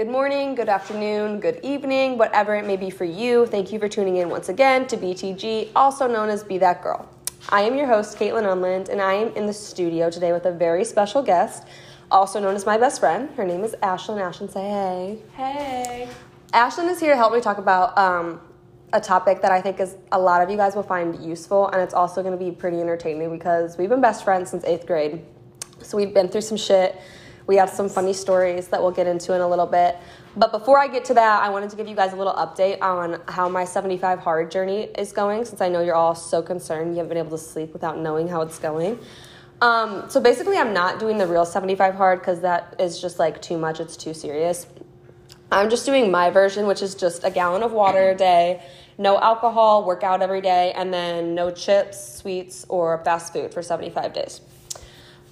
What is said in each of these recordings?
Good morning, good afternoon, good evening, whatever it may be for you. Thank you for tuning in once again to BTG, also known as Be That Girl. I am your host, Kaitlyn Unland, and I am in the studio today with a very special guest, also known as my best friend. Her name is Ashlyn. Ashlyn, say hey. Hey. Ashlyn is here to help me talk about um, a topic that I think is a lot of you guys will find useful, and it's also going to be pretty entertaining because we've been best friends since eighth grade. So we've been through some shit we have some funny stories that we'll get into in a little bit. But before I get to that, I wanted to give you guys a little update on how my 75 hard journey is going since I know you're all so concerned you haven't been able to sleep without knowing how it's going. Um, so basically, I'm not doing the real 75 hard because that is just like too much, it's too serious. I'm just doing my version, which is just a gallon of water a day, no alcohol, workout every day, and then no chips, sweets, or fast food for 75 days.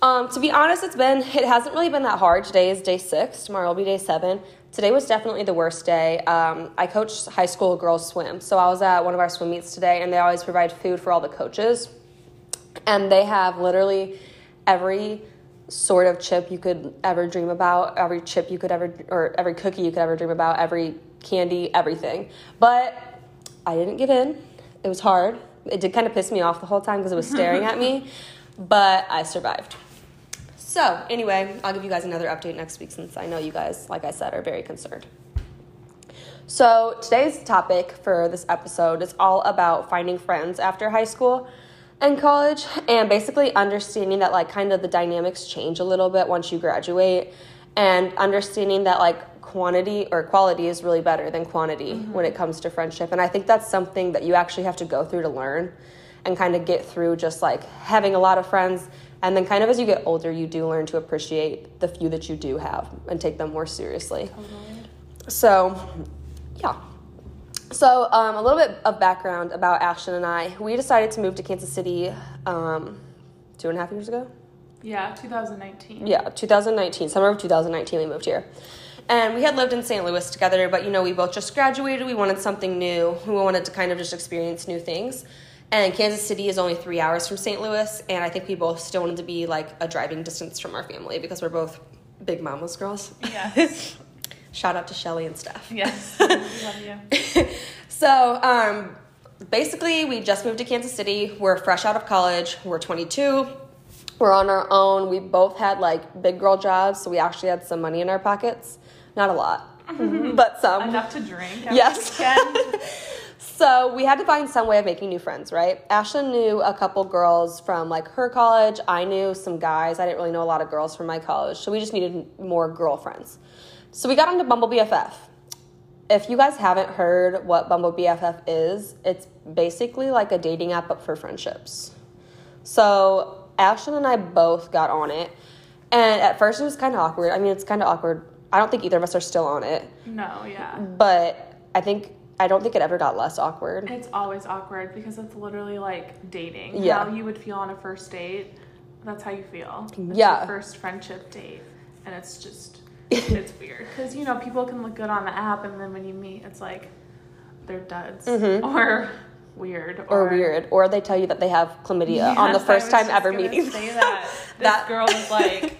Um, to be honest, it's been it hasn't really been that hard. Today is day six. Tomorrow will be day seven. Today was definitely the worst day. Um, I coach high school girls swim, so I was at one of our swim meets today, and they always provide food for all the coaches, and they have literally every sort of chip you could ever dream about, every chip you could ever, or every cookie you could ever dream about, every candy, everything. But I didn't give in. It was hard. It did kind of piss me off the whole time because it was staring at me, but I survived. So, anyway, I'll give you guys another update next week since I know you guys, like I said, are very concerned. So, today's topic for this episode is all about finding friends after high school and college and basically understanding that, like, kind of the dynamics change a little bit once you graduate and understanding that, like, quantity or quality is really better than quantity mm-hmm. when it comes to friendship. And I think that's something that you actually have to go through to learn and kind of get through just like having a lot of friends and then, kind of as you get older, you do learn to appreciate the few that you do have and take them more seriously. Totally. So, yeah. So, um, a little bit of background about Ashlyn and I. We decided to move to Kansas City um, two and a half years ago. Yeah, 2019. Yeah, 2019. Summer of 2019, we moved here. And we had lived in St. Louis together, but you know, we both just graduated. We wanted something new. We wanted to kind of just experience new things. And Kansas City is only three hours from St. Louis, and I think we both still wanted to be like a driving distance from our family because we're both big mama's girls. Yes. Shout out to Shelly and Steph. Yes, love you. so, um, basically, we just moved to Kansas City. We're fresh out of college. We're 22. We're on our own. We both had like big girl jobs, so we actually had some money in our pockets. Not a lot, but some. Enough to drink. yes. So we had to find some way of making new friends, right? Ashlyn knew a couple girls from like her college. I knew some guys. I didn't really know a lot of girls from my college. So we just needed more girlfriends. So we got onto Bumble BFF. If you guys haven't heard what Bumble BFF is, it's basically like a dating app but for friendships. So Ashlyn and I both got on it. And at first it was kind of awkward. I mean, it's kind of awkward. I don't think either of us are still on it. No, yeah. But I think I don't think it ever got less awkward. It's always awkward because it's literally like dating. Yeah. How you would feel on a first date, that's how you feel. It's yeah. first friendship date. And it's just, it's weird. Because, you know, people can look good on the app and then when you meet, it's like they're duds. Mm-hmm. Or weird. Or, or, weird. Or they tell you that they have chlamydia yes, on the first time ever meeting. Say that. this that girl was like,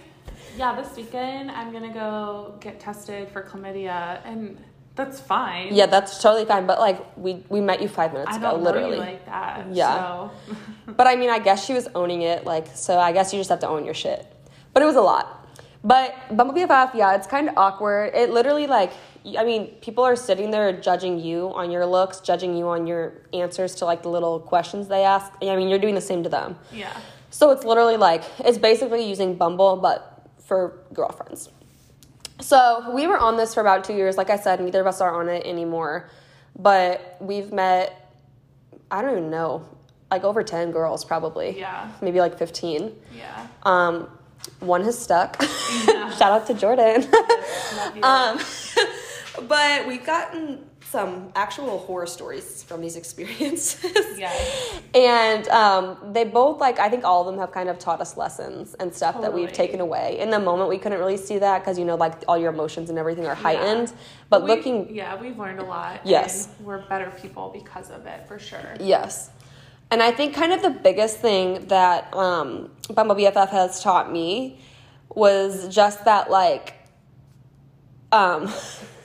yeah, this weekend I'm going to go get tested for chlamydia. And that's fine. Yeah, that's totally fine. But like we we met you five minutes I ago, literally. like that. Yeah. So. but I mean, I guess she was owning it. Like, so I guess you just have to own your shit. But it was a lot. But Bumble BFF, yeah, it's kind of awkward. It literally like I mean, people are sitting there judging you on your looks, judging you on your answers to like the little questions they ask. I mean, you're doing the same to them. Yeah. So it's literally like it's basically using Bumble but for girlfriends. So we were on this for about two years. Like I said, neither of us are on it anymore. But we've met, I don't even know, like over 10 girls probably. Yeah. Maybe like 15. Yeah. Um, one has stuck. Yeah. Shout out to Jordan. Um, but we've gotten some actual horror stories from these experiences. Yeah. And um, they both, like, I think all of them have kind of taught us lessons and stuff that we've taken away. In the moment, we couldn't really see that because, you know, like, all your emotions and everything are heightened. Yeah. But We- looking, yeah, we've learned a lot. Yes. we're better people because of it, for sure. Yes. And I think kind of the biggest thing that um, Bumble BFF has taught me was just that, like, um,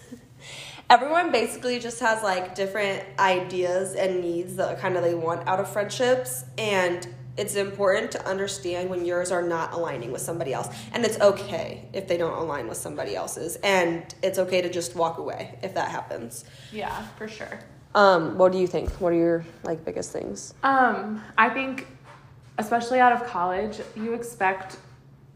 everyone basically just has like different ideas and needs that kind of they want out of friendships. And it's important to understand when yours are not aligning with somebody else. And it's okay if they don't align with somebody else's. And it's okay to just walk away if that happens. Yeah, for sure. Um, what do you think? What are your like biggest things? Um, I think, especially out of college, you expect,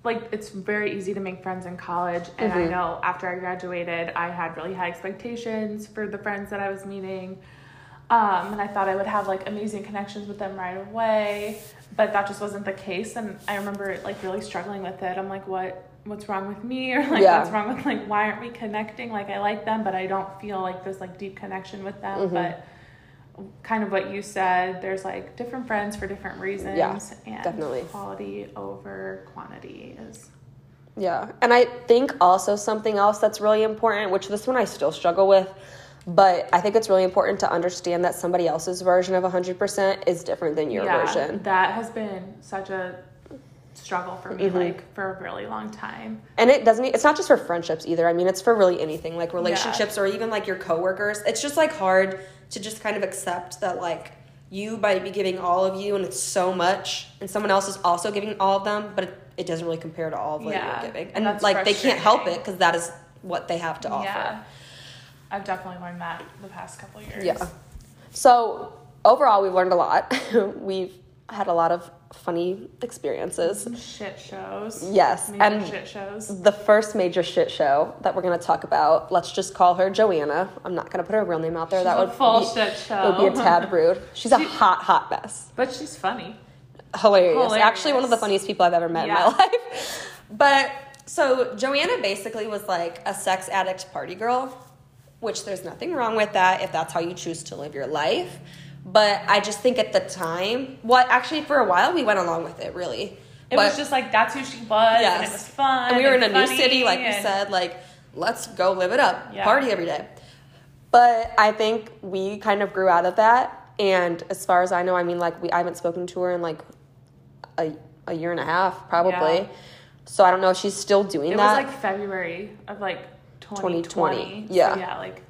like, it's very easy to make friends in college. And I know after I graduated, I had really high expectations for the friends that I was meeting. Um, and I thought I would have like amazing connections with them right away, but that just wasn't the case. And I remember like really struggling with it. I'm like, what? What's wrong with me? Or like, Yeah. what's wrong with like, why aren't we connecting? Like, I like them, but I don't feel like this like deep connection with them. Mm-hmm. But kind of what you said there's like different friends for different reasons Yeah, and definitely. quality over quantity is Yeah. And I think also something else that's really important, which this one I still struggle with, but I think it's really important to understand that somebody else's version of 100% is different than your yeah version. that has been such a struggle for me Mm-hmm. like for a really long time And it doesn't, it's not just for friendships either. I mean, it's for really anything, like relationships or even like your coworkers. It's just like hard to just kind of accept that like you might be giving all of you and it's so much, and someone else is also giving all of them, but it, it doesn't really compare to all of what Yeah, you're giving. and like they can't help it because that is what they have to offer. yeah i've definitely learned that the past couple years Yeah. So overall, we've learned a lot. we've had a lot of funny experiences. some shit shows Yes, major and- shit shows The first major shit show that we're going to talk about, let's just call her Joanna. I'm not going to put her real name out there. She's that a would full be, shit show. It would be a tad rude. She's a hot, hot mess. but she's funny Hilarious. Hilarious. Actually, one of the funniest people I've ever met in my life. But so Joanna basically was like a sex addict party girl, which there's nothing wrong with that if that's how you choose to live your life. But I just think at the time, well, actually, for a while, we went along with it really. it But- was just like that's who she was and it was fun and we were in a new city, like we and- said, like let's go live it up, Yeah. party every day. But I think we kind of grew out of that, and as far as I know, I mean, like we I haven't spoken to her in like a a year and a half, probably. Yeah. So I don't know if she's still doing it that. It was like february of like 2020, 2020, So, yeah. yeah like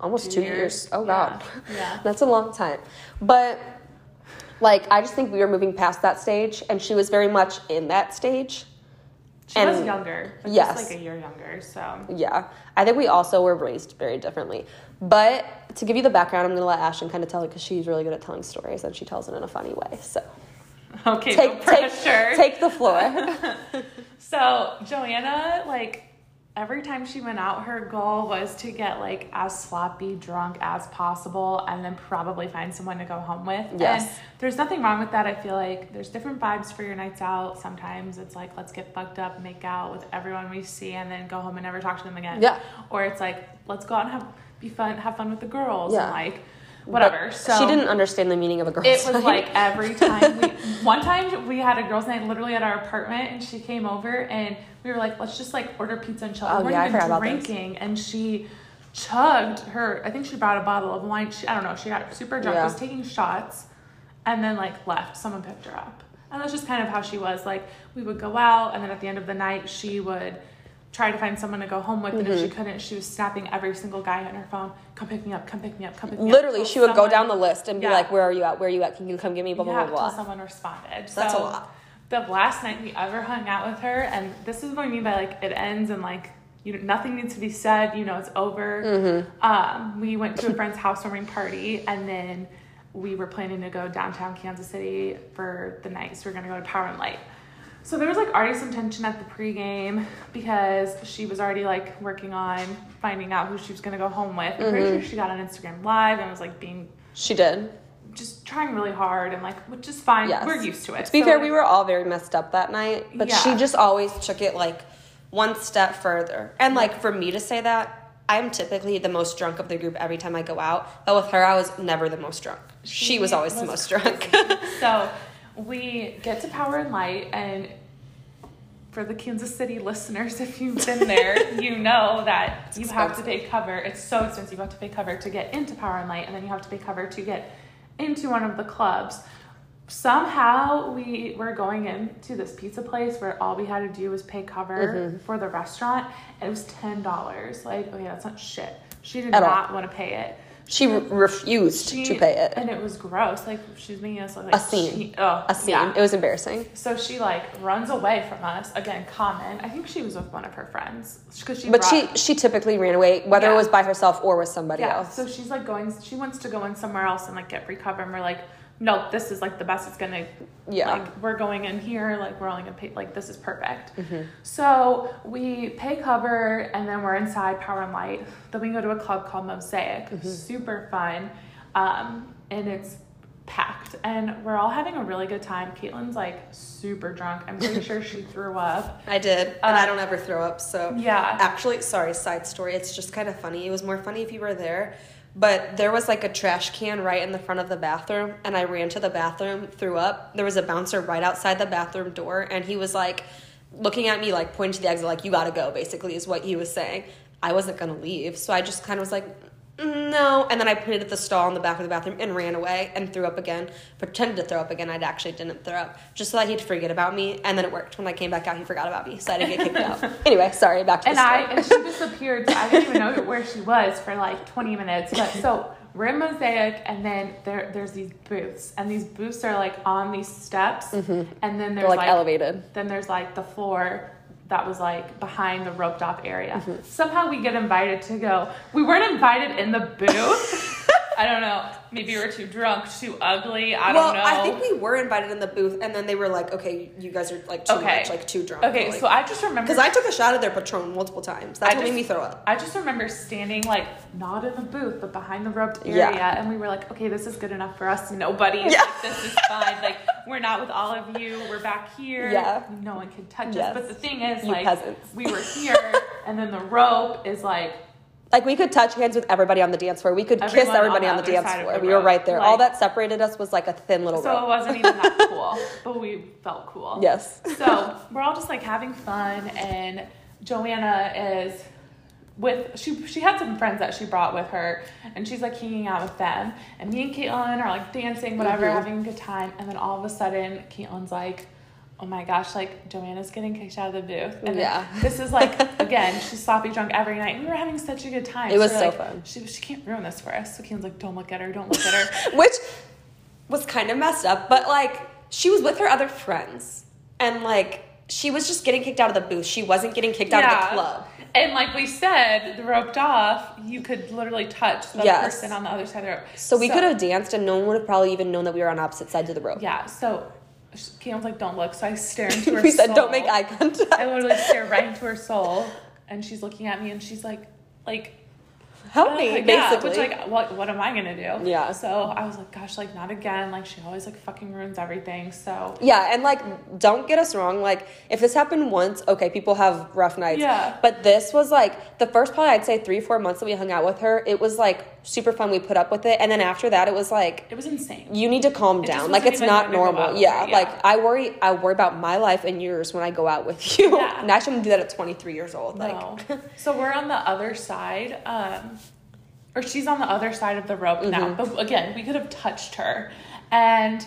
almost two two years. years. Oh God, Yeah. Yeah. that's a long time. But like, I just think we were moving past that stage, and she was very much in that stage. She was younger, but yes. just like a year younger. So Yeah, I think we also were raised very differently. But to give you the background, I'm going to let Ashlyn kind of tell it because she's really good at telling stories and she tells it in a funny way. So okay, take no take pressure. take the floor. so Joanna, like every time she went out, her goal was to get like as sloppy drunk as possible, and then probably find someone to go home with. Yes. And there's nothing wrong with that. I feel like there's different vibes for your nights out. Sometimes it's like let's get fucked up, make out with everyone we see, and then go home and never talk to them again. Yeah. Or it's like let's go out and have be fun, have fun with the girls, Yeah. and like whatever. But so she didn't understand the meaning of a girl's night. it was night. like every time we one time we had a girls' night literally at our apartment and she came over and we were like, let's just like order pizza and chill. Oh, we yeah, weren't forgot even drinking and she chugged her I think she brought a bottle of wine. She, I don't know, she got super drunk, Yeah. was taking shots and then like left. Someone picked her up. And that's just kind of how she was. Like we would go out and then at the end of the night she would try to find someone to go home with and if she Mm-hmm. couldn't, she was snapping every single guy on her phone, come pick me up, come pick me up, come pick me up. Literally, she would go down the list and be Yeah. like, "Where are you at? Where are you at? Can you come get me?" Blah blah yeah, blah blah. till someone responded. That's a so lot. The last night we ever hung out with her, and this is what I mean by like it ends in like You nothing needs to be said. You know it's over. Mm-hmm. Um, we went to a friend's housewarming party, and then we were planning to go downtown Kansas City for the night. So we are gonna go to Power and Light. So there was like already some tension at the pregame because she was already like working on finding out who she was gonna go home with. I'm pretty sure mm-hmm. she got on Instagram Live and was like being She did. just trying really hard and like which is fine. Yes. We're used to it. To be So, fair, we were all very messed up that night, but Yeah. she just always took it like one step further. And like for me to say that, I'm typically the most drunk of the group every time I go out. But with her, I was never the most drunk. She, was always the most drunk. so we get to Power and Light, and for the Kansas City listeners, if you've been there, you know that you have to pay cover. It's so expensive. You have to pay cover to get into Power and Light, and then you have to pay cover to get into one of the clubs. Somehow we were going into this pizza place where all we had to do was pay cover Mm-hmm. for the restaurant, and it was ten dollars. Like, okay, that's not shit. She did At all. not want to pay it. She re- refused She- to pay it. and it was gross. Like she was making us look like A scene. she- oh, A scene. yeah. It was embarrassing. So she like runs away from us again. Common. I think she was with one of her friends because she. But brought- she she typically ran away, whether it was by herself or with somebody Yeah. else. So she's like going. She wants to go in somewhere else and like get free cover. And we're like, no, this is like the best it's gonna. Yeah. Like we're going in here. Like we're only gonna pay. Like this is perfect. Mm-hmm. So we pay cover and then we're inside Power and Light. Then we go to a club called Mosaic. Mm-hmm. Super fun. Um, and it's packed and we're all having a really good time. Kaitlyn's like super drunk. I'm pretty sure she threw up. I did, and Uh, I don't ever throw up. So Yeah. Actually, sorry, side story. It's just kind of funny. It was more funny if you were there, but there was like a trash can right in the front of the bathroom, and I ran to the bathroom, threw up. There was a bouncer right outside the bathroom door, and he was like looking at me, like pointing to the exit, like "You gotta go." Basically, is what he was saying. I wasn't gonna leave, so I just kind of was like. No, and then I pointed at the stall in the back of the bathroom and ran away and threw up again. Pretended to throw up again. I actually didn't throw up, just so that he'd forget about me. And then it worked. When I came back out, he forgot about me, so I didn't get kicked out. Anyway, sorry. Back to and the I story. and she disappeared. So I didn't even know where she was for like 20 minutes. But so we're in Mosaic, and then there there's these booths, and these booths are like on these steps, and then there's Mm-hmm. They're like, elevated. Then there's like the floor that was like behind the roped off area. Mm-hmm. Somehow we get invited to go. We weren't invited in the booth. I don't know. Maybe we were too drunk, too ugly. I well, don't know. I think we were invited in the booth, and then they were like, "Okay, you guys are like too Okay. much, like too drunk." Okay, so I just remember because I took a shot of their Patron multiple times. That's I what made me throw up. I just remember standing like not in the booth, but behind the roped Yeah. area, and we were like, okay, this is good enough for us. Nobody, Yeah. like, this is fine. Like we're not with all of you. We're back here. Yeah. no one can touch Yes. us. But the thing is, You like, peasants. we were here, and then the rope is like Like we could touch hands with everybody on the dance floor. We could kiss everybody on on the the, dance floor. the we were right there. All that separated us was like a thin little so it wasn't even that cool, but we felt cool. Yes. So we're all just like having fun, and Joanna is with she she had some friends that she brought with her, and she's like hanging out with them, and me and Kaitlyn are like dancing, whatever, Mm-hmm. having a good time, and then all of a sudden Kaitlyn's like. Oh my gosh, like Joanna's getting kicked out of the booth. And Yeah. this is like again, she's sloppy drunk every night. And We were having such a good time. It was we're so like, fun. She she can't ruin this for us. So Kaitlyn's like, Don't look at her, don't look at her. Which was kind of messed up, but like she was with her other friends, and like she was just getting kicked out of the booth. She wasn't getting kicked out of the club. And like we said, the roped off, you could literally touch the Yes. person on the other side of the rope. So we could have danced, and no one would have probably even known that we were on opposite sides of the rope. Yeah. So Kaitlyn's like, "Don't look." So I stare into her. we said, soul. "Don't make eye contact." I literally stare right into her soul, and she's looking at me, and she's like, like. Help uh, me, yeah, basically. which like what what am I gonna do? Yeah. So I was like, gosh, like not again. Like she always like fucking ruins everything. So Yeah, and like, don't get us wrong. Like, if this happened once, okay, people have rough nights. Yeah. But this was like the first probably I'd say three, four months that we hung out with her. It was like super fun. We put up with it, and then after that, it was like it was insane. you need to calm It down. Like, it's not fun to go out normal. Yeah, yeah. Like, I worry. I worry about my life and yours when I go out with you. Yeah. and I shouldn't do that at twenty three years old. Like, No. so we're on the other side, um, or she's on the other side of the rope now. Mm-hmm. But again, we could have touched her, and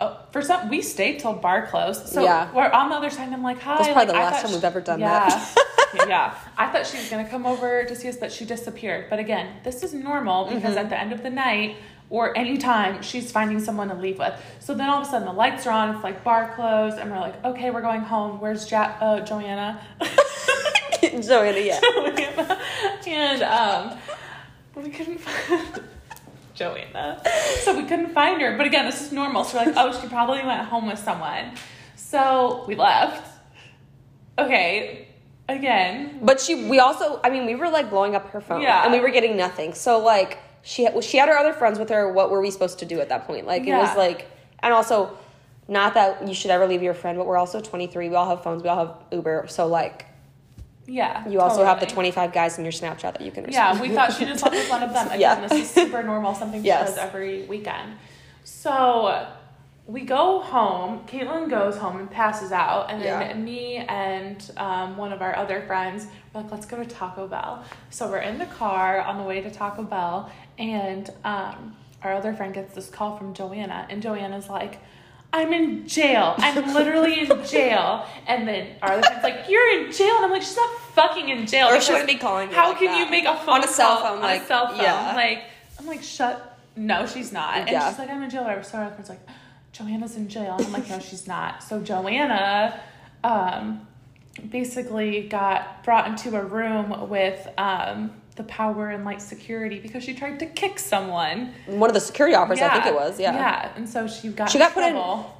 uh, for some, we stayed till bar closed. So Yeah. we're on the other side, and I'm like, "Hi." That's probably like, the last time she- we've ever done yeah. that. yeah, I thought she was gonna come over to see us, but she disappeared. But again, this is normal because Mm-hmm. at the end of the night. Or anytime she's finding someone to leave with. So then all of a sudden the lights are on, it's like bar closed, and we're like, okay, we're going home. Where's ja- uh, Joanna? Joanna, yeah. Joanna. And um, we couldn't find Joanna. So we couldn't find her. But again, this is normal. So we're like, oh, she probably went home with someone. So we left. Okay, again. But she, we also, I mean, we were like blowing up her phone, Yeah. and we were getting nothing. So like, she she had her other friends with her. What were we supposed to do at that point? Like, it Yeah. was like, and also, not that you should ever leave your friend, but we're also twenty three. We all have phones. We all have Uber. So like, Yeah. you also have the twenty five guys in your Snapchat that you can. Yeah, we thought she just with one of them. Again, Yeah. this is super normal, something she Yes. does every weekend. So we go home. Kaitlyn goes home and passes out, and then Yeah. me and um, one of our other friends were like, "Let's go to Taco Bell." So we're in the car on the way to Taco Bell, and um, our other friend gets this call from Joanna, and Joanna's like. I'm in jail. I'm literally in jail. And then our like, You're in jail. And I'm like, She's not fucking in jail. Or she wouldn't be calling you How like can that. you make a phone On a cell phone, on like, a cell phone? yeah. Like, I'm like, shut. No, she's not. And Yeah. she's like, I'm in jail. Whatever. So friend's like, Joanna's in jail. And I'm like, no, she's not. So Joanna, um, basically got brought into a room with um the power and light security because she tried to kick someone. one of the security officers. I think it was. Yeah. Yeah. And so she got She got put in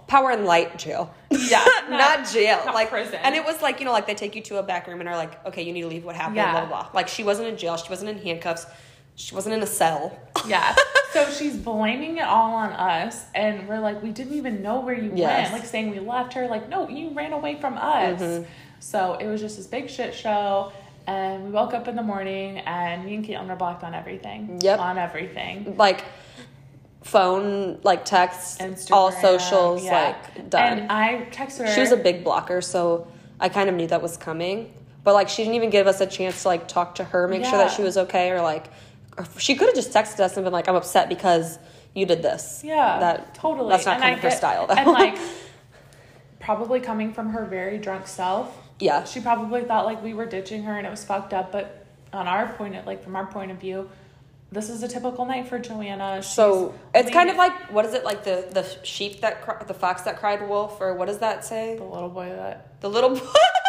power and light jail. Yeah, not, not- jail. not like prison. And it was like you know, like they take you to a back room and are like, okay, you need to leave. What happened? Yeah. Blah blah blah. Like she wasn't in jail. She wasn't in handcuffs. She wasn't in a cell. Yeah. So she's blaming it all on us, and we're like, we didn't even know where you Yes. went. Like saying we left her. Like, no, you ran away from us. Mm-hmm. So it was just this big shit show. And we woke up in the morning, and me and Kaitlyn were blocked on everything. Yep. On everything. Like phone, like texts, Instagram, all socials, yeah. like done. And I texted her. she was a big blocker, so I kind of knew that was coming. But like she didn't even give us a chance to like talk to her, make sure that she was okay, or like or she could have just texted us and been like, "I'm upset because you did this." Yeah, that totally. That's not And kind I of her style, though. And like, probably coming from her very drunk self, yeah, she probably thought like we were ditching her and it was fucked up. But on our point, of, like from our point of view, this is a typical night for Joanna. She's So it's kind of like what is it like the the sheep that cri- the fox that cried wolf or what does that say? the little boy that The little boy,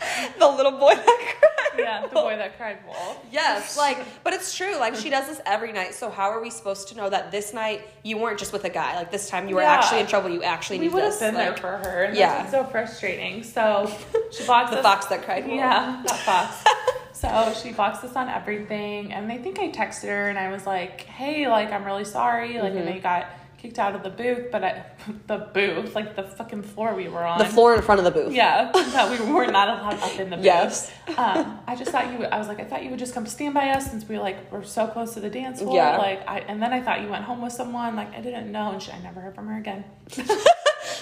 the little boy that cried. yeah the boy that cried wolf. Yes, like, but it's true. Like, she does this every night. So how are we supposed to know that this night you weren't just with a guy? Like this time you were Yeah. actually in trouble. You actually We need would have been there like, for her, and Yeah. yeah, so frustrating. So she blocks the us. fox that cried wolf. Yeah, that fox. so she blocks us on everything, and I think I texted her and I was like, "Hey, like I'm really sorry. Like Mm-hmm. I know you got kicked out of the booth, but I, the booth, like the fucking floor we were on, The floor in front of the booth. Yeah, that we were not allowed up in the booth. Yes. Um, I just thought you. Would, I was like, I thought you would just come stand by us since we like were so close to the dance floor. Yeah. Like, I and then I thought you went home with someone. Like, I didn't know, and she, I never heard from her again.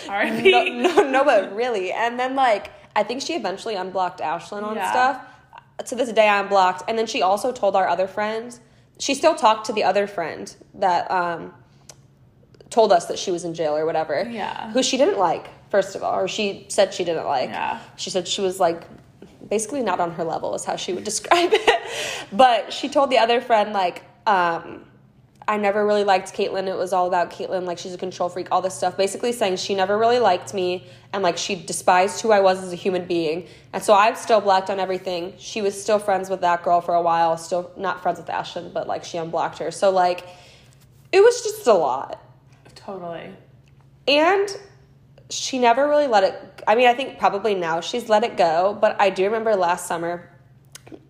R.I.P. No, no, no, but really. And then like I think she eventually unblocked Ashlyn on Yeah. stuff. To this day, I'm blocked. And then she also told our other friends. She still talked to the other friend that um, told us that she was in jail or whatever. Yeah. Who she didn't like, first of all, or she said she didn't like. Yeah. She said she was like basically not on her level is how she would describe it. But she told the other friend like um, I never really liked Kaitlyn. It was all about Kaitlyn, like she's a control freak, all this stuff. Basically saying she never really liked me and like she despised who I was as a human being. And so I've still blocked on everything. She was still friends with that girl for a while, still not friends with Ashlyn, but like she unblocked her. So like it was just a lot. Totally. And she never really let it I mean, I think probably now she's let it go, but I do remember last summer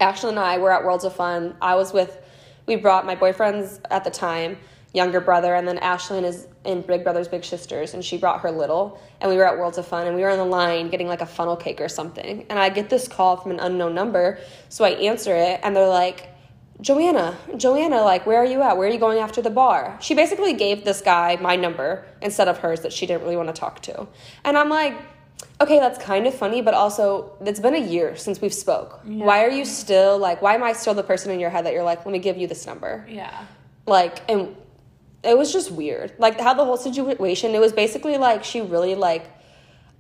Ashley and I were at Worlds of Fun. I was with, we brought my boyfriend's at the time younger brother, and then Ashlyn is in Big Brothers Big Sisters, and she brought her little. And we were at Worlds of Fun, and we were on the line getting like a funnel cake or something. And I get this call from an unknown number, so I answer it, and they're like, Joanna, Joanna, like, where are you at? Where are you going after the bar? She basically gave this guy my number instead of hers that she didn't really want to talk to. And I'm like, okay, that's kind of funny, but also it's been a year since we've spoke. Why are you still like, why am I still the person in your head that you're like, let me give you this number? Yeah. Like, and it was just weird. Like how the whole situation, it was basically like she really like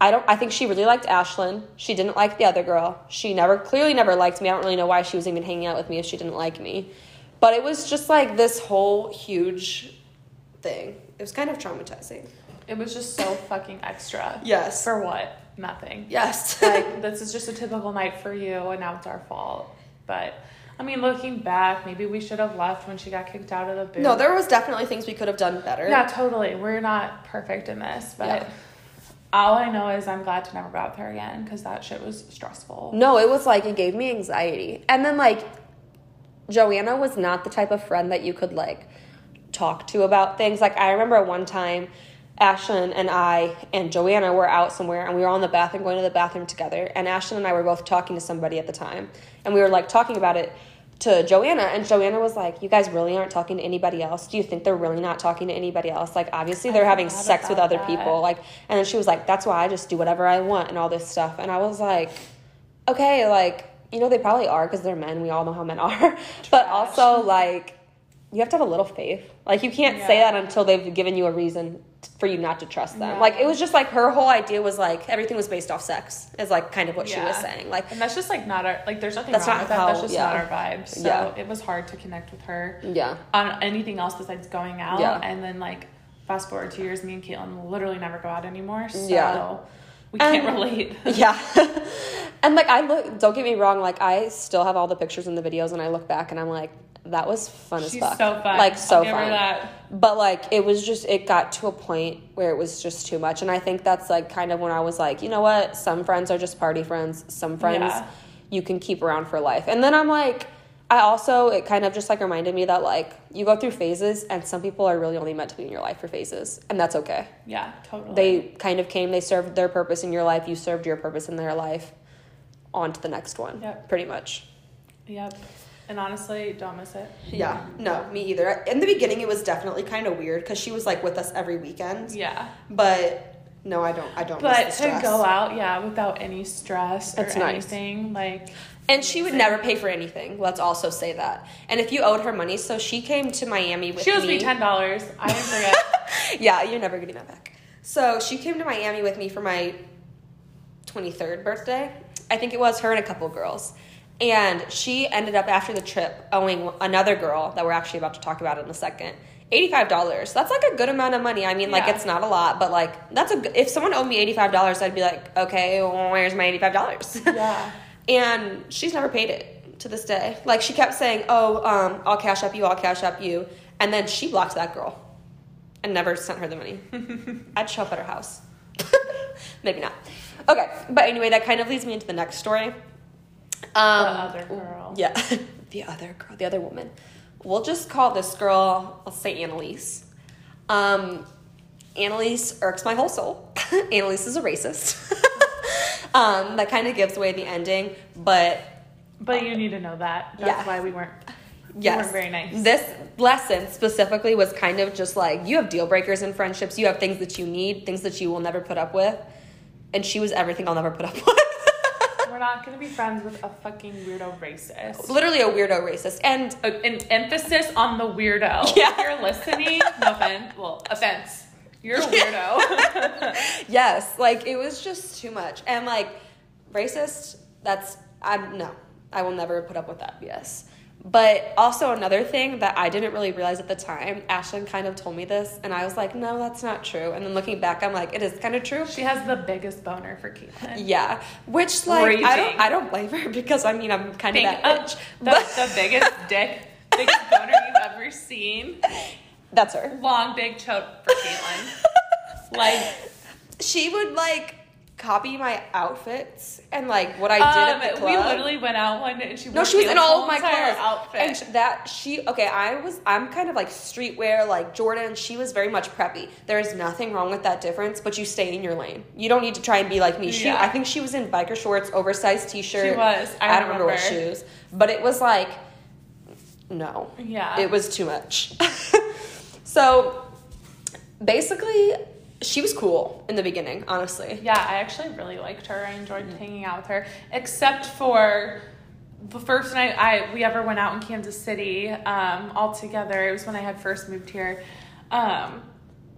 I don't I think she really liked Ashlyn. She didn't like the other girl. She never clearly never liked me. I don't really know why she was even hanging out with me if she didn't like me. But it was just like this whole huge thing. It was kind of traumatizing. It was just so fucking extra. Yes. For what? nothing. Yes. like this is just a typical night for you, and now it's our fault. But I mean, looking back, maybe we should have left when she got kicked out of the booth. no, there was definitely things we could have done better. Yeah, totally. We're not perfect in this, but Yeah. All I know is I'm glad to never go out there again because that shit was stressful. No, it was like it gave me anxiety. And then like Joanna was not the type of friend that you could like talk to about things. Like I remember one time Ashlyn and I and Joanna were out somewhere and we were on the bathroom going to the bathroom together and Ashlyn and I were both talking to somebody at the time and we were like talking about it to Joanna and Joanna was like, You guys really aren't talking to anybody else? Do you think they're really not talking to anybody else? Like obviously they're having sex with other that. people. Like and then she was like, That's why I just do whatever I want and all this stuff and I was like okay, like, you know, they probably are because they're men. We all know how men are. but also, like, you have to have a little faith. Like, you can't say that until they've given you a reason for you not to trust them. Yeah. Like, it was just like her whole idea was like everything was based off sex, is like kind of what she was saying. Like, And that's just like not our like. There's nothing That's wrong not with that. That's just yeah. not our vibe. So Yeah. it was hard to connect with her yeah. on anything else besides going out. Yeah. And then like fast forward two years, me and Kaitlyn literally never go out anymore. So Yeah. we can't And- relate. Yeah. and like, I look, don't get me wrong, like, I still have all the pictures and the videos, and I look back and I'm like, that was fun as fuck. so fun. Like, so I'll give her fun. that. But like it was just it got to a point where it was just too much. And I think that's like kind of when I was like, you know what? Some friends are just party friends. Some friends Yeah. you can keep around for life. And then I'm like I also it kind of just like reminded me that like you go through phases and some people are really only meant to be in your life for phases. And that's okay. Yeah, totally. They kind of came, they served their purpose in your life, you served your purpose in their life. On to the next one. Yep. Pretty much. Yep. And honestly, don't miss it. Yeah, no, me either. In the beginning, it was definitely kind of weird because she was like with us every weekend. Yeah. But no, I don't. I don't. But miss to go out, yeah, without any stress or nice. anything, like and she would never pay for anything. Let's also say that. And if you owed her money, so she came to Miami with she owes me. me ten dollars. I didn't forget. yeah, you're never getting that back. So she came to Miami with me for my 23rd birthday. I think it was her and a couple girls. And she ended up after the trip owing another girl that we're actually about to talk about in a second. $85. That's like a good amount of money. I mean, like it's not a lot, but like that's a good, if someone owed me $85, I'd be like, "Okay, well, where's my $85?" Yeah. and she's never paid it to this day. Like she kept saying, "Oh, um, I'll cash up you, I'll cash up you," and then she blocked that girl and never sent her the money. I'd show up at her house. Maybe not. Okay, but anyway, that kind of leads me into the next story. Um, the other girl. Yeah, the other girl, the other woman. We'll just call this girl, I'll say Annalise. Um, Annalise irks my whole soul. Annalise is a racist. um, that kind of gives away the ending, but But you need to know that. That's Yeah. why we weren't. yes, very nice. This lesson specifically was kind of just like you have deal breakers in friendships. You have things that you need, things that you will never put up with, and she was everything I'll never put up with. We're not gonna be friends with a fucking weirdo racist. Literally a weirdo racist, and A- An emphasis on the weirdo. Yeah. If you're listening, no offense. Well, offense. You're a weirdo. yes, like it was just too much. And like racist, that's I'm no. I will never put up with that BS. But also another thing that I didn't really realize at the time, Ashlyn kind of told me this and I was like, "No, that's not true." And then looking back, I'm like, "It is kind of true." she has the biggest boner for Kaitlyn. Yeah, which like I don't I don't blame her because I mean I'm kind of that of bitch. the, biggest dick, biggest boner you've ever seen. that's her. Long, big choke for Kaitlyn. Like, She would like copy my outfits and like what I did at the um, club. we literally went out one day and she No, she was in all of my clothes. outfit. And sh- that she okay, I was I'm kind of like streetwear, like Jordan. She was very much preppy. There is nothing wrong with that difference, but you stay in your lane. You don't need to try and be like me. She, Yeah. I think she was in biker shorts, oversized t-shirt. She was. I don't remember what remember. shoes, but it was like no. Yeah. It was too much. so basically, she was cool in the beginning. Honestly, Yeah, I actually really liked her. I enjoyed hanging out with her, except for the first night I we ever went out in Kansas City um, all together. It was when I had first moved here. Um,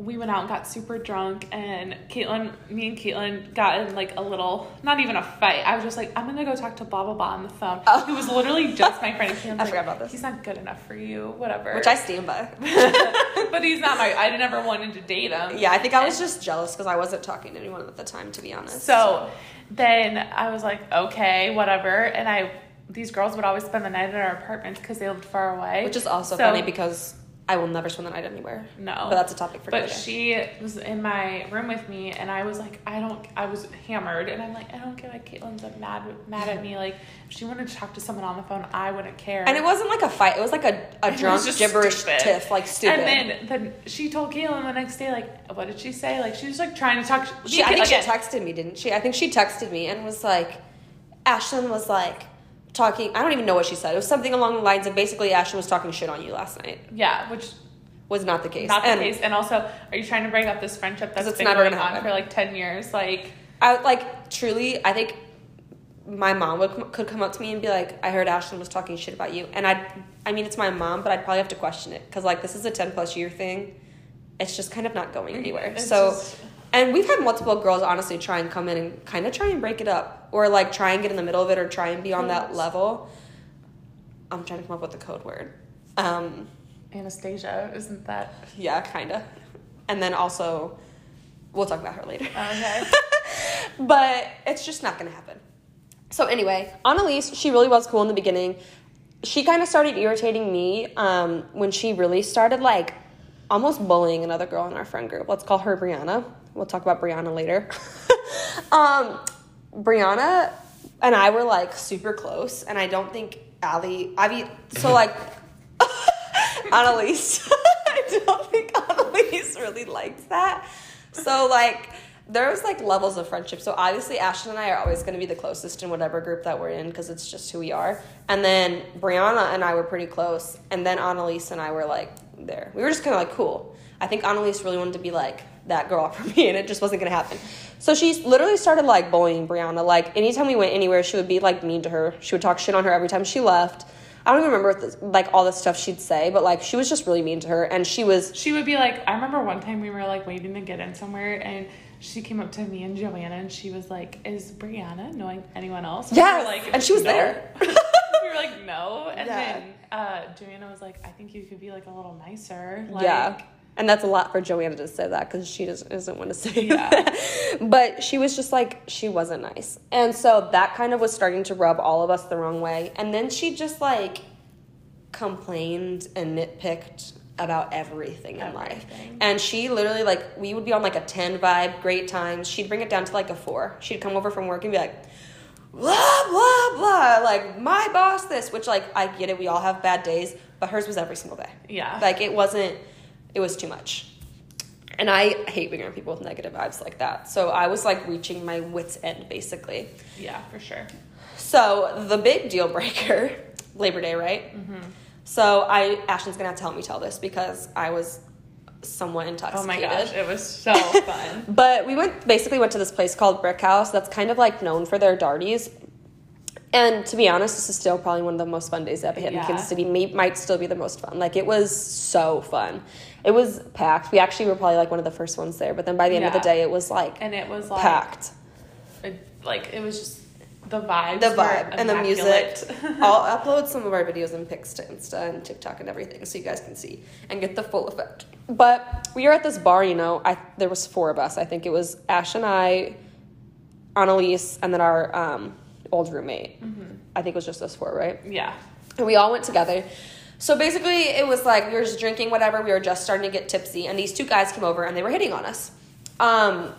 we went out and got super drunk, and Kaitlyn, me and Kaitlyn got in like a little, not even a fight. I was just like, I'm gonna go talk to blah blah blah on the phone. Oh. He was literally just my friend. Kaitlyn's I like, forgot about this. He's not good enough for you, whatever. Which I stand by. but he's not my. I never wanted to date him. yeah, I think I was just jealous because I wasn't talking to anyone at the time, to be honest. So then I was like, okay, whatever. And I, these girls would always spend the night at our apartments because they lived far away. which is also So- funny because I will never spend the night anywhere. No. but that's a topic for But day. she was in my room with me, and I was like, I don't. I was hammered, and I'm like, I don't get why Kaitlyn's like mad mad at me. Like, if she wanted to talk to someone on the phone, I wouldn't care. And it wasn't like a fight; it was like a, a drunk gibberish stupid. tiff, like stupid. And then, then she told Kaitlyn the next day, like, what did she say? Like, she was like trying to talk. She, I think again, she texted me, didn't she? I think she texted me and was like, Ashlyn was like talking. I don't even know what she said. It was something along the lines of basically Ashlyn was talking shit on you last night. Yeah, which Was not the case. not the and case. And also, are you trying to break up this friendship that's it's been going on happen. for like ten years? Like, I like truly. I think my mom would could come up to me and be like, "I heard Ashlyn was talking shit about you," and I, I mean, it's my mom, but I'd probably have to question it because like this is a ten plus year thing. It's just kind of not going anywhere. It's so, just- and we've had multiple girls honestly try and come in and kind of try and break it up, or like try and get in the middle of it, or try and be on that level. I'm trying to come up with the code word. Um, Anastasia, isn't that yeah, kind of, and then also, we'll talk about her later. okay? but it's just not gonna happen. So anyway, Annalise, she really was cool in the beginning. She kind of started irritating me um, when she really started like almost bullying another girl in our friend group. Let's call her Brianna. We'll talk about Brianna later. um, Brianna and I were like super close, and I don't think Allie, Ivy, so like Annalise, I don't think Annalise really likes that. So like there's like levels of friendship. So obviously Ashlyn and I are always going to be the closest in whatever group that we're in because it's just who we are. And then Brianna and I were pretty close, and then Annalise and I were like there. We were just kind of like cool. I think Annalise really wanted to be like that girl for me, and it just wasn't going to happen. So she literally started like bullying Brianna. Like anytime we went anywhere, she would be like mean to her. She would talk shit on her every time she left. I don't even remember like all the stuff she'd say, but like she was just really mean to her, and she was She would be like, I remember one time we were like waiting to get in somewhere, and she came up to me and Joanna, and she was like, "Is Brianna knowing anyone else?" Yeah, we like, and she was "No." there. we were like, "No," and Yeah. then uh, Joanna was like, "I think you could be like a little nicer." Like, yeah. And that's a lot for Joanna to say that because she doesn't, doesn't want to say Yeah. that. But she was just like, she wasn't nice. And so that kind of was starting to rub all of us the wrong way. And then she just like complained and nitpicked about everything in life. And she literally, like, we would be on like a 10 vibe, great times. She'd bring it down to like a four. She'd come over from work and be like, blah, blah, blah. Like, my boss, this, which, like, I get it. We all have bad days, but hers was every single day. Yeah. Like, it wasn't, it was too much. And I hate being around people with negative vibes like that. So I was like reaching my wits' end, basically. yeah, for sure. So the big deal breaker, Labor Day, right? Mm-hmm. So I, Ashlyn's gonna have to help me tell this because I was somewhat in touch. Oh my gosh, it was so fun. But we went basically went to this place called Brick House that's kind of like known for their darties. And to be honest, this is still probably one of the most fun days I've ever had in Yeah. Kansas City. May, might still be the most fun. Like it was so fun. It was packed. We actually were probably like one of the first ones there. But then by the end of the day, it was like and it was like packed. it, like it was just the vibe, The vibe and the music. I'll upload some of our videos and pics to Insta and TikTok and everything so you guys can see and get the full effect. But we were at this bar, you know. I there was four of us. I think it was Ash and I, Annalise, and then our um, old roommate. I think it was just us four, right? yeah, And we all went together. So basically, it was like we were just drinking whatever. We were just starting to get tipsy, and these two guys came over and they were hitting on us. Um,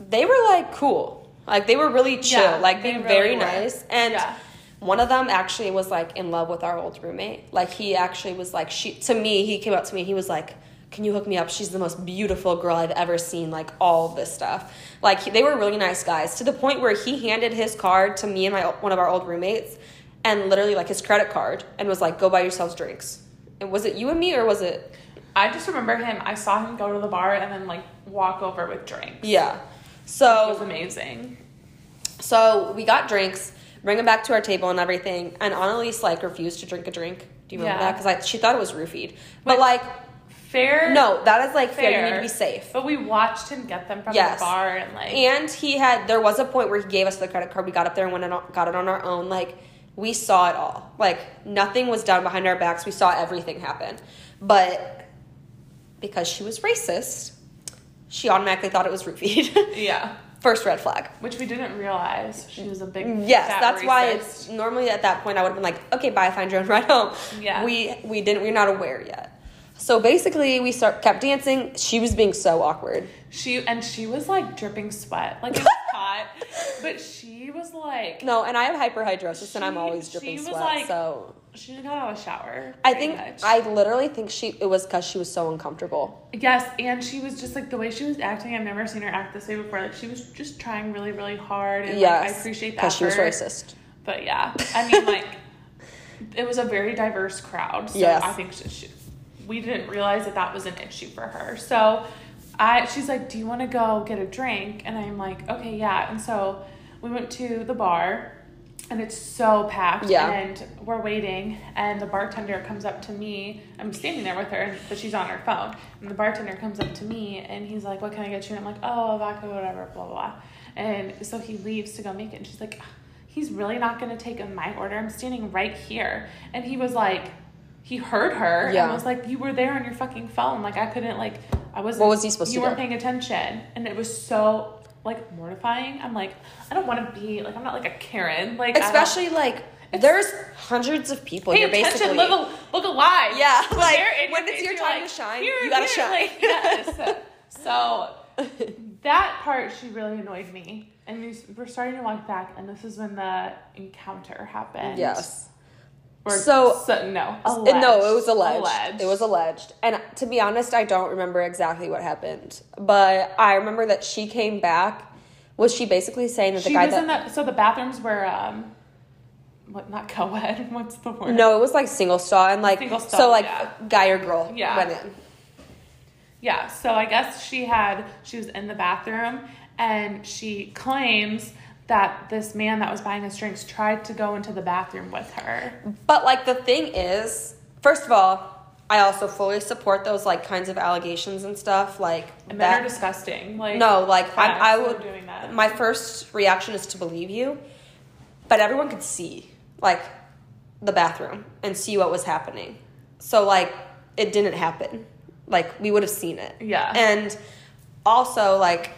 they were like cool, like they were really chill, Yeah, like being really very were. nice. And Yeah. one of them actually was like in love with our old roommate. Like he actually was like she to me. He came up to me. He was like. Can you hook me up? She's the most beautiful girl I've ever seen. Like all this stuff. Like they were really nice guys to the point where he handed his card to me and my one of our old roommates, and literally like his credit card and was like, "Go buy yourselves drinks." And was it you and me or was it? I just remember him. I saw him go to the bar and then like walk over with drinks. Yeah. So it was amazing. so we got drinks, bring them back to our table and everything, and Annalise like refused to drink a drink. Do you remember Yeah. that? Because she thought it was roofied, but Which- like fair. No, that is like fair. fair. You need to be safe. But we watched him get them from Yes. the bar and like. And he had there was a point where he gave us the credit card. We got up there and went and got it on our own. Like we saw it all. Like nothing was done behind our backs. We saw everything happen. But because she was racist, she automatically thought it was roofied. yeah. First red flag. Which we didn't realize she was a big. Yes, that's why it's normally at that point I would have been like, okay, bye, find your own ride home. Yeah. We we didn't we're not aware yet. So basically we start kept dancing. She was being so awkward. She and she was like dripping sweat, like it was hot, but she was like No, and I have hyperhidrosis and I'm She- always she dripping was sweat. like- so she didn't of the shower. I think much. I literally think she it was because she was so uncomfortable. yes, and she was just like the way she was acting. I've never seen her act this way before. Like she was just trying really, really hard, and yes, like, I appreciate that because she was racist. But yeah, I mean, like, it was a very diverse crowd. So Yes. I think she, she, we didn't realize that that was an issue for her. So I, she's like, "Do you want to go get a drink?" And I'm like, "Okay, yeah." And so we went to the bar, and it's so packed. Yeah. And we're waiting, and the bartender comes up to me. I'm standing there with her, but she's on her phone. And the bartender comes up to me, and he's like, "What can I get you?" And I'm like, "Oh, vodka, whatever, blah blah." blah. And so he leaves to go make it, and she's like, "He's really not gonna take my order. I'm standing right here." And he was like, he heard her Yeah. and was like, "You were there on your fucking phone. Like I couldn't like I was What was he supposed to do? you weren't do? paying attention." And it was so like mortifying. I'm like, I don't want to be like I'm not like a Karen. Like Especially like there's hundreds of people. Pay You're attention, basically live a, look alive. Yeah, When like, when it's your time like, to shine, you gotta here, shine. like, yes. so that part she really annoyed me, and we we're starting to walk back, and this is when the encounter happened. yes. Or So- no, Uh, alleged. No, it was alleged. Alleged. It was alleged. And to be honest, I don't remember exactly what happened. But I remember that she came back. Was she basically saying that the She guy was that in the so the bathrooms were um, what not co-ed? What's the word? No, it was like single stall and like Single stall, so like yeah. guy or girl Yeah. went in. Yeah, so I guess she had she was in the bathroom and she claims that this man that was buying us drinks tried to go into the bathroom with her. But like the thing is, first of all, I also fully support those like kinds of allegations and stuff. Like And men that. are disgusting. Like no, like I, I would. doing that. My first reaction is to believe you, but everyone could see like the bathroom and see what was happening. So like it didn't happen. Like we would have seen it. Yeah. And also like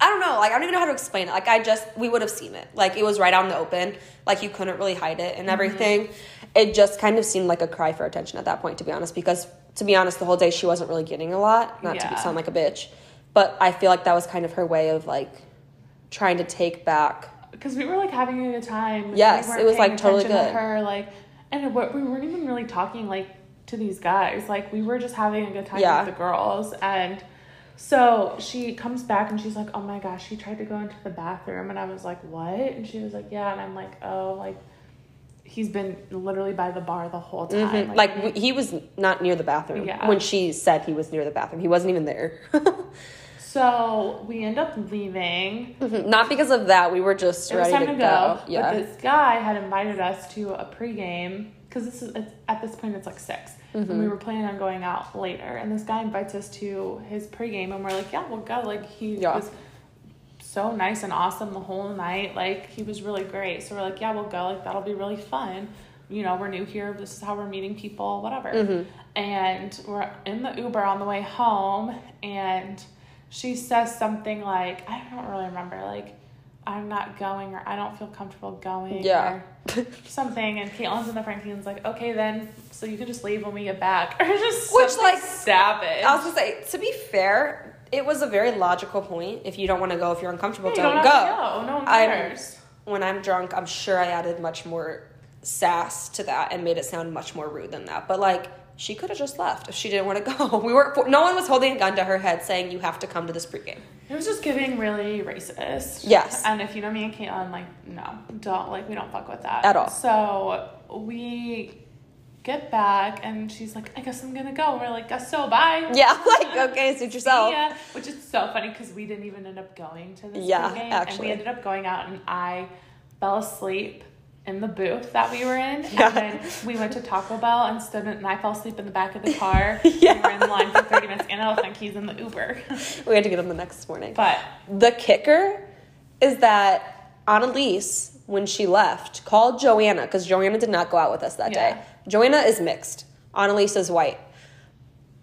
I don't know, like I don't even know how to explain it. Like I just we would have seen it. Like it was right out in the open. Like you couldn't really hide it Mm-hmm. and everything. It just kind of seemed like a cry for attention at that point, to be honest, because to be honest, the whole day she wasn't really getting a lot. Not to sound like a bitch. But I feel like that was kind of her way of like trying to take back because we were like having a good time. Yes, We it was, like, totally attention to good. Her like, and what we weren't even really talking like to these guys. Like we were just having a good time Yeah. with the girls, and so she comes back and she's like, "Oh my gosh, she tried to go into the bathroom," and I was like, "What?" And she was like, "Yeah," and I'm like, "Oh, like." He's been literally by the bar the whole time. Mhm. Like, w he was not near the bathroom Yeah. when she said he was near the bathroom. He wasn't even there. so we end up leaving. not because of that. We were just It was ready time to, to go. go. Yeah. But this guy had invited us to a pregame because this is it's, at this point it's like 6 Mm-hmm. and we were planning on going out later. And this guy invites us to his pregame, and we're like, yeah, we'll go. Like he Yeah. was so nice and awesome the whole night. Like he was really great. So we're like, yeah, we'll go. Like that'll be really fun. You know, we're new here. This is how we're meeting people. Whatever. Mm-hmm. And we're in the Uber on the way home, and she says something like, I don't really remember, like. I'm not going or I don't feel comfortable going Yeah. or something and Kaitlyn's in the front Kaitlyn's like, okay then so you can just leave when we get back. Or just Which, like, savage. I was gonna say, to be fair, it was a very logical point. If you don't want to go, if you're uncomfortable, Yeah, you don't, don't go. go. No one I'm- when I'm drunk, I'm sure I added much more sass to that and made it sound much more rude than that. But like, she could have just left if she didn't want to go. We were no one was holding a gun to her head saying you have to come to this pregame. It was just giving really racist. Yes. And if you know me and Kaitlyn, like, no, don't, like, we don't fuck with that. At all. So we get back and she's like, I guess I'm gonna go. And We're like, guess so, bye. Yeah, like okay, suit yourself. Yeah, which is so funny because we didn't even end up going to this Yeah, and actually. we ended up going out, and I fell asleep in the booth that we were in, Yeah. and then we went to Taco Bell and stood, in, and I fell asleep in the back of the car. Yeah. We were in line for thirty minutes, and I don't think he's in the Uber. We had to get him the next morning. but The kicker is that Annalise, when she left, called Joanna because Joanna did not go out with us that Yeah. day. Joanna is mixed. Annalise is white.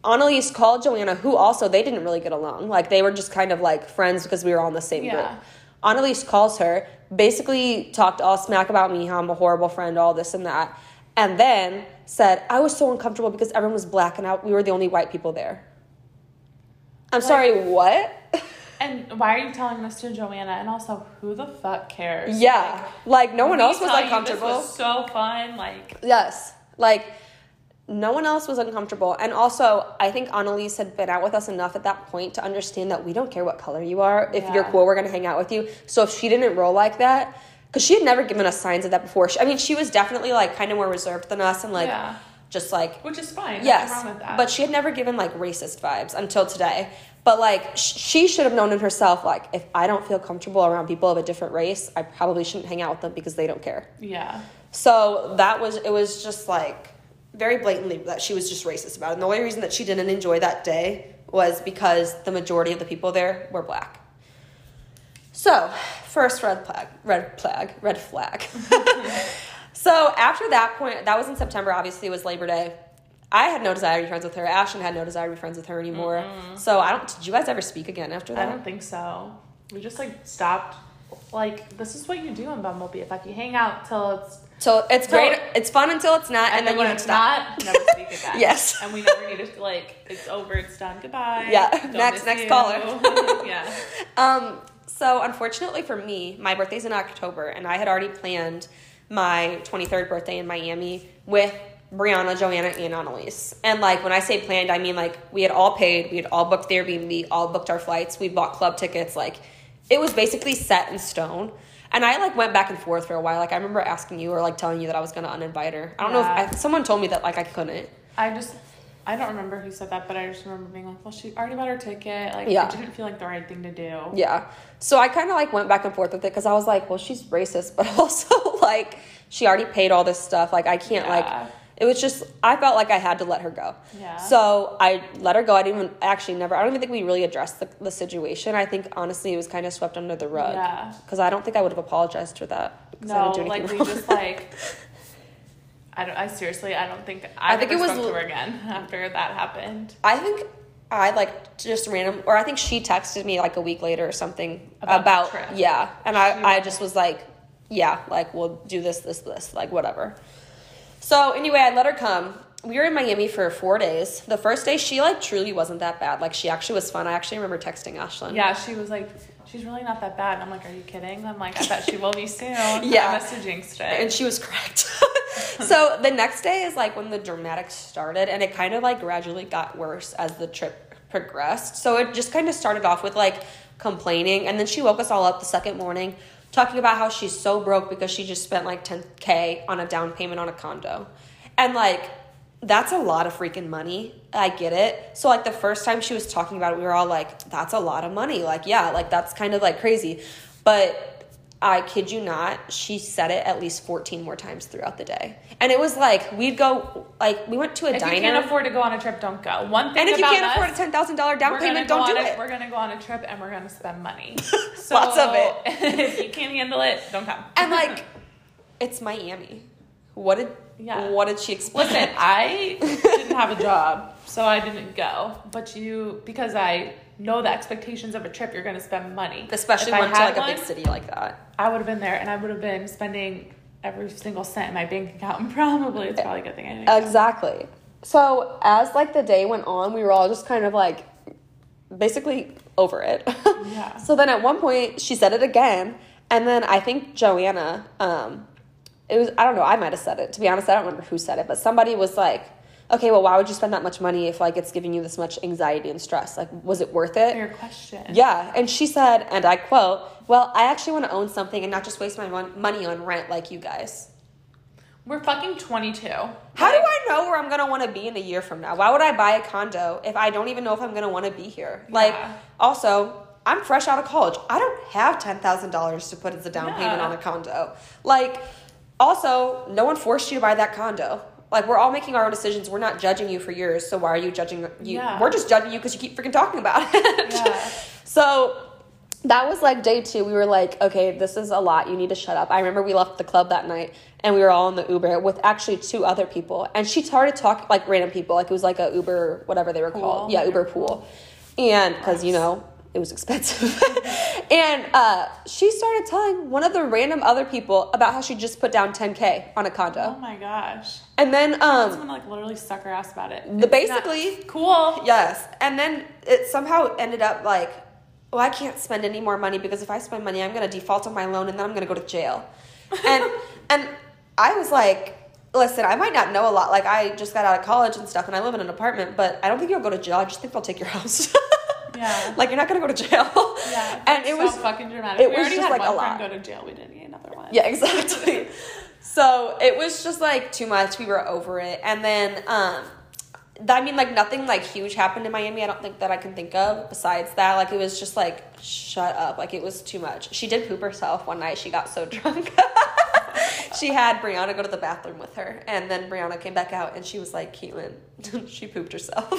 Annalise called Joanna, who also they didn't really get along. Like they were just kind of like friends because we were all in the same Yeah. group. Annalise calls her, basically talked all smack about me, how I'm a horrible friend, all this and that, and then said I was so uncomfortable because everyone was black and I, we were the only white people there. I'm sorry, what? and why are you telling this to Joanna? And also, who the fuck cares? Yeah, like, no one else was uncomfortable. This was so fun. Like yes, like no one else was uncomfortable. And also, I think Annalise had been out with us enough at that point to understand that we don't care what color you are. If you're cool, we're gonna hang out with you. So if she didn't roll like that, because she had never given us signs of that before. She, I mean, she was definitely like kind of more reserved than us, and like Yeah. just like which is fine. yes, wrong with that. but she had never given like racist vibes until today. But like sh- she should have known in herself, like if I don't feel comfortable around people of a different race, I probably shouldn't hang out with them because they don't care. yeah. So that was it was just like very blatantly that she was just racist about it. And the only reason that she didn't enjoy that day was because the majority of the people there were black. So, first red flag, red flag, red flag. so after that point, that was in September. Obviously, it was Labor Day. I had no desire to be friends with her. Ashlyn had no desire to be friends with her anymore. So I don't. Did you guys ever speak again after that? I don't think so. We just like stopped. Like this is what you do in Bumble BFF. You hang out till it's So it's great. It's fun until it's not, and, and, then, you when it's to stop. not, never speak again. Yes. And we never need to like it's over. It's done. Goodbye. Yeah. Don't Next- next you. caller. yeah. Um, so unfortunately for me, my birthday's in October, and I had already planned my 23rd birthday in Miami with Brianna, Joanna, and Annalise. And like when I say planned, I mean like we had all paid, we had all booked the Airbnb, all booked our flights, we bought club tickets. Like it was basically set in stone. And I like went back and forth for a while. Like I remember asking you or like telling you that I was gonna uninvite her. I don't know if I, someone told me that like I couldn't. I just I don't remember who said that, but I just remember being like, well, she already bought her ticket. Like, Yeah. it didn't feel like the right thing to do. Yeah. So I kind of like went back and forth with it because I was like, well, she's racist, but also like she already paid all this stuff. Like I can't Yeah. like. It was just I felt like I had to let her go. Yeah. So I let her go. I didn't even actually never. I don't even think we really addressed the, the situation. I think honestly it was kind of swept under the rug. Yeah. Because I don't think I would have apologized for that. No, didn't do like we wrong. just like. I don't. I seriously, I don't think I, I think it was to her again after that happened. I think I like just random, or I think she texted me like a week later or something About about, yeah, and She I I just was like, yeah, like we'll do this, this, this, like whatever. So anyway, I let her come. We were in Miami for four days. The first day, she like truly wasn't that bad. Like she actually was fun. I actually remember texting Ashlyn. Yeah, she was like, she's really not that bad. And I'm like, are you kidding? I'm like, I bet she will be soon. Yeah. I have jinxed and she was correct. so the next day is like when the dramatics started, and it kind of like gradually got worse as the trip progressed. So it just kind of started off with like complaining, and then she woke us all up the second morning talking about how she's so broke because she just spent like 10k on a down payment on a condo, and like that's a lot of freaking money. I get it. So like the first time she was talking about it, we were all like, "That's a lot of money." Like, yeah, like that's kind of like crazy, but I kid you not, she said it at least 14 more times throughout the day. And it was like, we'd go, like, we went to a if diner. you can't afford to go on a trip, don't go. One thing and if you can't us, afford a $10,000 down payment, don't do a, it. We're gonna go on a trip and we're gonna spend money. So Lots of it. if you can't handle it, don't come. And like, it's Miami. What did, Yeah. what did she explain? Listen, I didn't have a job, so I didn't go. But you, because I know the expectations of a trip, you're going to spend money. Especially If I went to like a big one, city like that. I would have been there, and I would have been spending every single cent in my bank account. And probably it's probably a good thing I didn't. Exactly. So as like the day went on, we were all just kind of like basically over it. Yeah. so then at one point she said it again, and then I think Joanna, um, it was I don't know, I might have said it. To be honest, I don't remember who said it, but somebody was like, "Okay, well, why would you spend that much money if like it's giving you this much anxiety and stress? Like, was it worth it?" Fair question. Yeah, and she said, and I quote, "Well, I actually want to own something and not just waste my money on rent like you guys." We're fucking 22. How do I know where I'm gonna want to be in a year from now? Why would I buy a condo if I don't even know if I'm gonna want to be here? Like, Yeah. also, I'm fresh out of college. I don't have ten thousand dollars to put as a down payment on a condo. Like, also, no one forced you to buy that condo. Like we're all making our own decisions. We're not judging you for yours. So why are you judging you? Yeah. We're just judging you because you keep freaking talking about it. Yeah. so that was like day two. We were like, okay, this is a lot. You need to shut up. I remember we left the club that night and we were all in the Uber with actually two other people. And she started talking like random people. Like it was like a Uber, whatever they were called. Yeah, Uber pool. And because, you know, it was expensive. and uh, she started telling one of the random other people about how she just put down 10K on a condo. Oh my gosh. And then, um, Someone like literally suck her ass about it. the basically, cool. Yes. And then it somehow ended up like, well, I can't spend any more money because if I spend money, I'm going to default on my loan and then I'm going to go to jail. And and I was like, listen, I might not know a lot. Like I just got out of college and stuff and I live in an apartment, but I don't think you'll go to jail. I just think they'll take your house. Yeah. like you're not to go to jail. Yeah. And it so was fucking dramatic. it we was already just had like one a lot. go to jail. We didn't need another one. Yeah, exactly. so it was just like too much. We were over it. And then, um, I mean, like nothing like huge happened in Miami. I don't think that I can think of besides that. Like it was just like, shut up. Like it was too much. She did poop herself one night. She got so drunk. she had Brianna go to the bathroom with her. And then Brianna came back out and she was like, Kaitlyn, she pooped herself.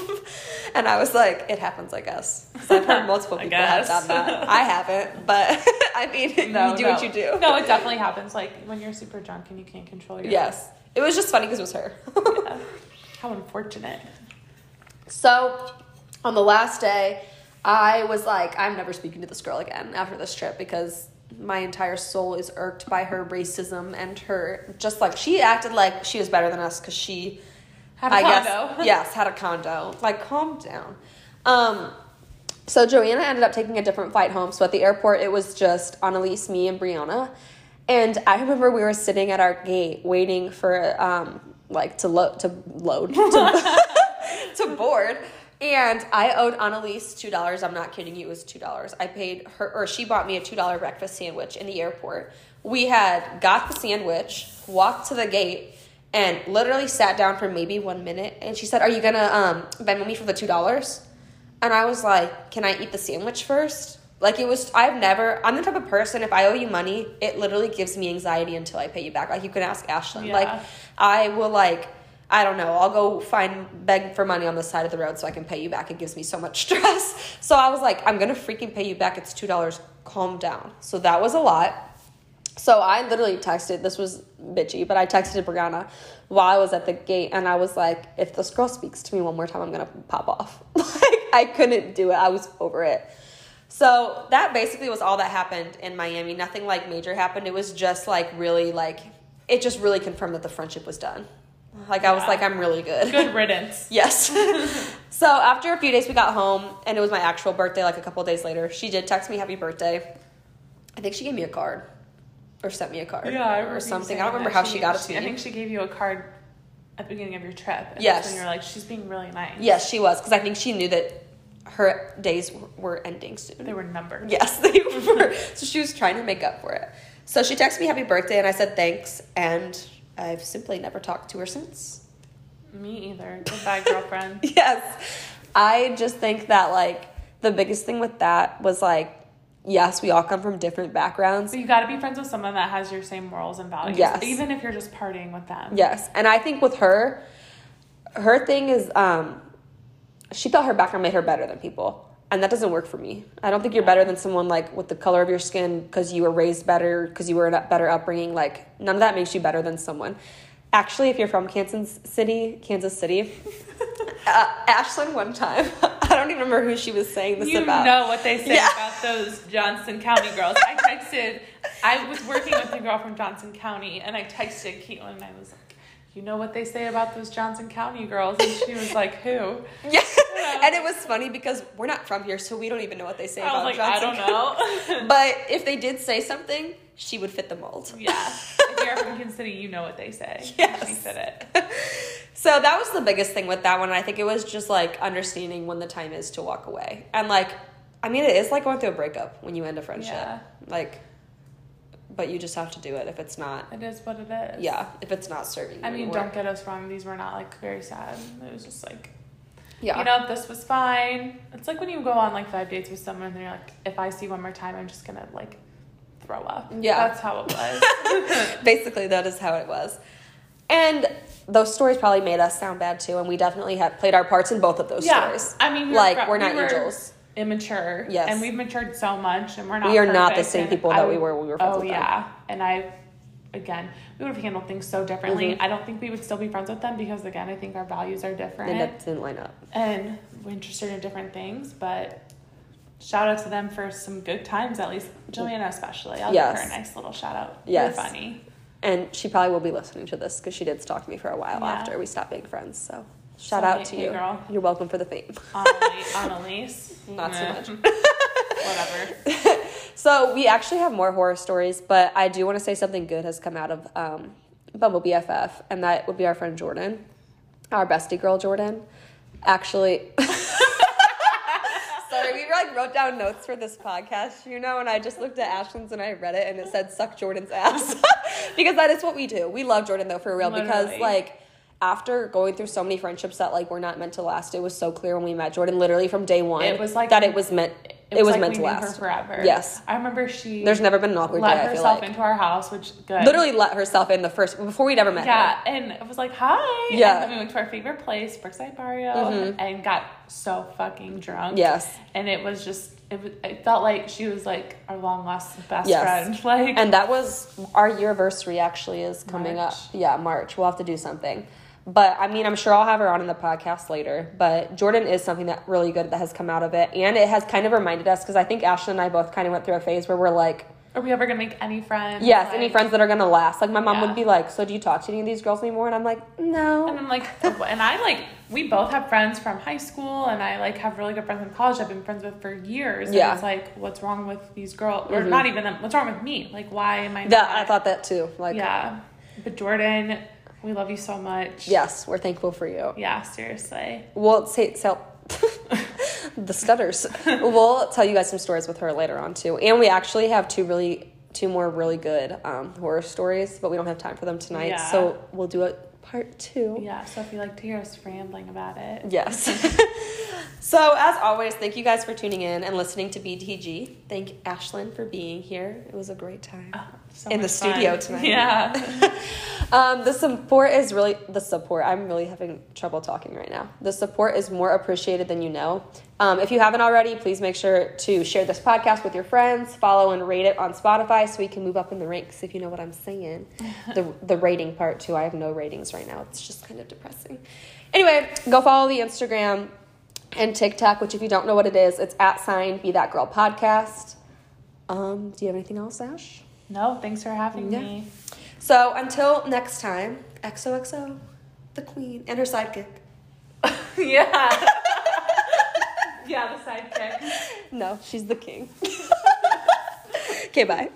and I was like, it happens, I guess. I've heard multiple people have done that. I haven't, but I mean, you do no. what you do. No, it definitely happens. Like when you're super drunk and you can't control your. Yes. It was just funny because it was her. Yeah. How unfortunate. so, on the last day, I was like, I'm never speaking to this girl again after this trip because my entire soul is irked by her racism and her just like she acted like she was better than us because she Had a I condo. guess yes had a condo like calm down um so Joanna ended up taking a different flight home so at the airport it was just Annalise me and Brianna and I remember we were sitting at our gate waiting for um like to load to load to, to board. And I owed Annalise two dollars. I'm not kidding you. It was two dollars. I paid her, or she bought me a two dollar breakfast sandwich in the airport. We had got the sandwich, walked to the gate, and literally sat down for maybe one minute. And she said, "Are you gonna um, Venmo me for the two dollars?" And I was like, "Can I eat the sandwich first? Like it was. I've never. I'm the type of person. If I owe you money, it literally gives me anxiety until I pay you back. Like you can ask Ashlyn. Yeah. Like I will like. I don't know. I'll go find beg for money on the side of the road so I can pay you back. It gives me so much stress. So I was like, I'm gonna freaking pay you back. It's two dollars. Calm down. So that was a lot. So I literally texted. This was bitchy, but I texted Brianna while I was at the gate, and I was like, "If this girl speaks to me one more time, I'm gonna pop off." like I couldn't do it. I was over it. So that basically was all that happened in Miami. Nothing like major happened. It was just like really like it just really confirmed that the friendship was done. Like I was like, I'm really good. Good riddance. Yes. so after a few days, we got home, and it was my actual birthday. Like a couple days later, she did text me happy birthday. I think she gave me a card, or sent me a card, Yeah, I or something. I don't remember how she, got it to me. I think she gave you a card at the beginning of your trip. And Yes. When you're like, she's being really nice. yes, she was because I think she knew that her days were ending soon. They were numbered. Yes, they were. so she was trying to make up for it. So she texted me happy birthday, and I said thanks, and I've simply never talked to her since. Me either. Goodbye, girlfriend. yes. I just think that like the biggest thing with that was like yes, we all come from different backgrounds. But you got to be friends with someone that has your same morals and values. Yes. Even if you're just partying with them. Yes. And I think with her her thing is um she thought her background made her better than people. And that doesn't work for me. I don't think you're better than someone like with the color of your skin because you were raised better, because you were in a better upbringing. Like none of that makes you better than someone. Actually, if you're from Kansas City, Kansas City, uh, Ashlyn one time, I don't even remember who she was saying this You about. know what they say Yeah. about those Johnson County girls. I texted, I was working with a girl from Johnson County, and I texted Kaitlyn, and I was like, you know what they say about those Johnson County girls? And she was like, who? Yeah. and it was funny because we're not from here, so we don't even know what they say I about was like, I Johnson don't know. But if they did say something, she would fit the mold. yeah. If you're from Kansas City, you know what they say. Yes. She said it. So that was the biggest thing with that one. I think it was just like understanding when the time is to walk away. And like, I mean, it is like going through a breakup when you end a friendship. Yeah. Like, but you just have to do it if it's not, It is what it is. yeah, if it's not serving. I mean, don't get us wrong. These were not like very sad. It was just like, Yeah. you know, this was fine. It's like when you go on like five dates with someone and you're like, if I see one more time, I'm just gonna like throw up. Yeah. That's how it was. Basically, that is how it was. And those stories probably made us sound bad too, and we definitely had played our parts in both of those yeah. stories. I mean, we like were, we're not we were angels. Immature. Yes. And we've matured so much, and we're not. We are not the same people that we were when we were friends Oh with them. yeah, and I, again, we would have handled things so differently. Mm-hmm. I don't think we would still be friends with them because again, I think our values are different. And that didn't line up. and we're interested in different things, but shout out to them for some good times, at least Joanna especially. I'll Yes. give her a nice little shout out. Yes. You're funny. And she probably will be listening to this because she did stalk me for a while Yeah. after we stopped being friends. So shout So, out to you. girl. You're welcome for the fame. Annalise. Not so much. Whatever. So we actually have more horror stories, but I do want to say something good has come out of um, Bumble BFF, and that would be our friend Jordan, our bestie girl Jordan. Actually, sorry, we like wrote down notes for this podcast, you know, and I just looked at Ashlyn's and I read it, and it said "suck Jordan's ass" because that is what we do. We love Jordan though for real because like. After going through so many friendships that like were not meant to last, it was so clear when we met Jordan. Literally from day one, It was like- that it was meant. It, was, like meant to last forever. Yes. I remember she. There's never been an awkward let day. I feel like let herself like into our house, which good. literally let herself in the first before we'd ever met Yeah, her. and it was like, hi. Yeah. And then we went to our favorite place, Brookside Barrio, mm-hmm. and got so fucking drunk. Yes. And it was just, it, it felt like she was like our long lost best Yes. friend. Like, And that was our anniversary actually is coming March. up. Yeah, March. We'll have to do something. But I mean, I'm sure I'll have her on in the podcast later. But Jordan is something that really good that has come out of it, and it has kind of reminded us because I think Ashlyn and I both kind of went through a phase where we're like, are we ever gonna make any friends? yes, Like- any friends that are gonna last. Like my mom Yeah. would be like, so do you talk to any of these girls anymore? And I'm like, no. And I'm like, and I like, we both have friends from high school, and I like have really good friends in college I've been friends with for years. And Yeah. Mm-hmm. it's like, what's wrong with these girls? Or not even them, what's wrong with me? Like, why am I that not? I thought that too. Like, Yeah. But Jordan, we love you so much. yes, we're thankful for you. Yeah, seriously. We'll say so. the stutters. we'll tell you guys some stories with her later on too, and we actually have two really two more really good um, horror stories, but we don't have time for them tonight, Yeah. so we'll do a part two. Yeah, so if you like to hear us rambling about it. Yes. so as always, thank you guys for tuning in and listening to BTG. Thank Ashlyn for being here. It was a great time. So In the studio fun. tonight. Yeah. Um, the support is really the support. I'm really having trouble talking right now. The support is more appreciated than you know. Um, if you haven't already, please make sure to share this podcast with your friends, follow and rate it on Spotify so we can move up in the ranks. If you know what I'm saying, the the rating part too. I have no ratings right now. It's just kind of depressing. Anyway, go follow the Instagram and TikTok, which if you don't know what it is, it's at sign be that girl podcast. Um, do you have anything else, Ash? No, thanks for having Yeah. me. So until next time, XOXO, the queen and her sidekick. yeah. yeah, the sidekick. No, she's the king. okay, bye.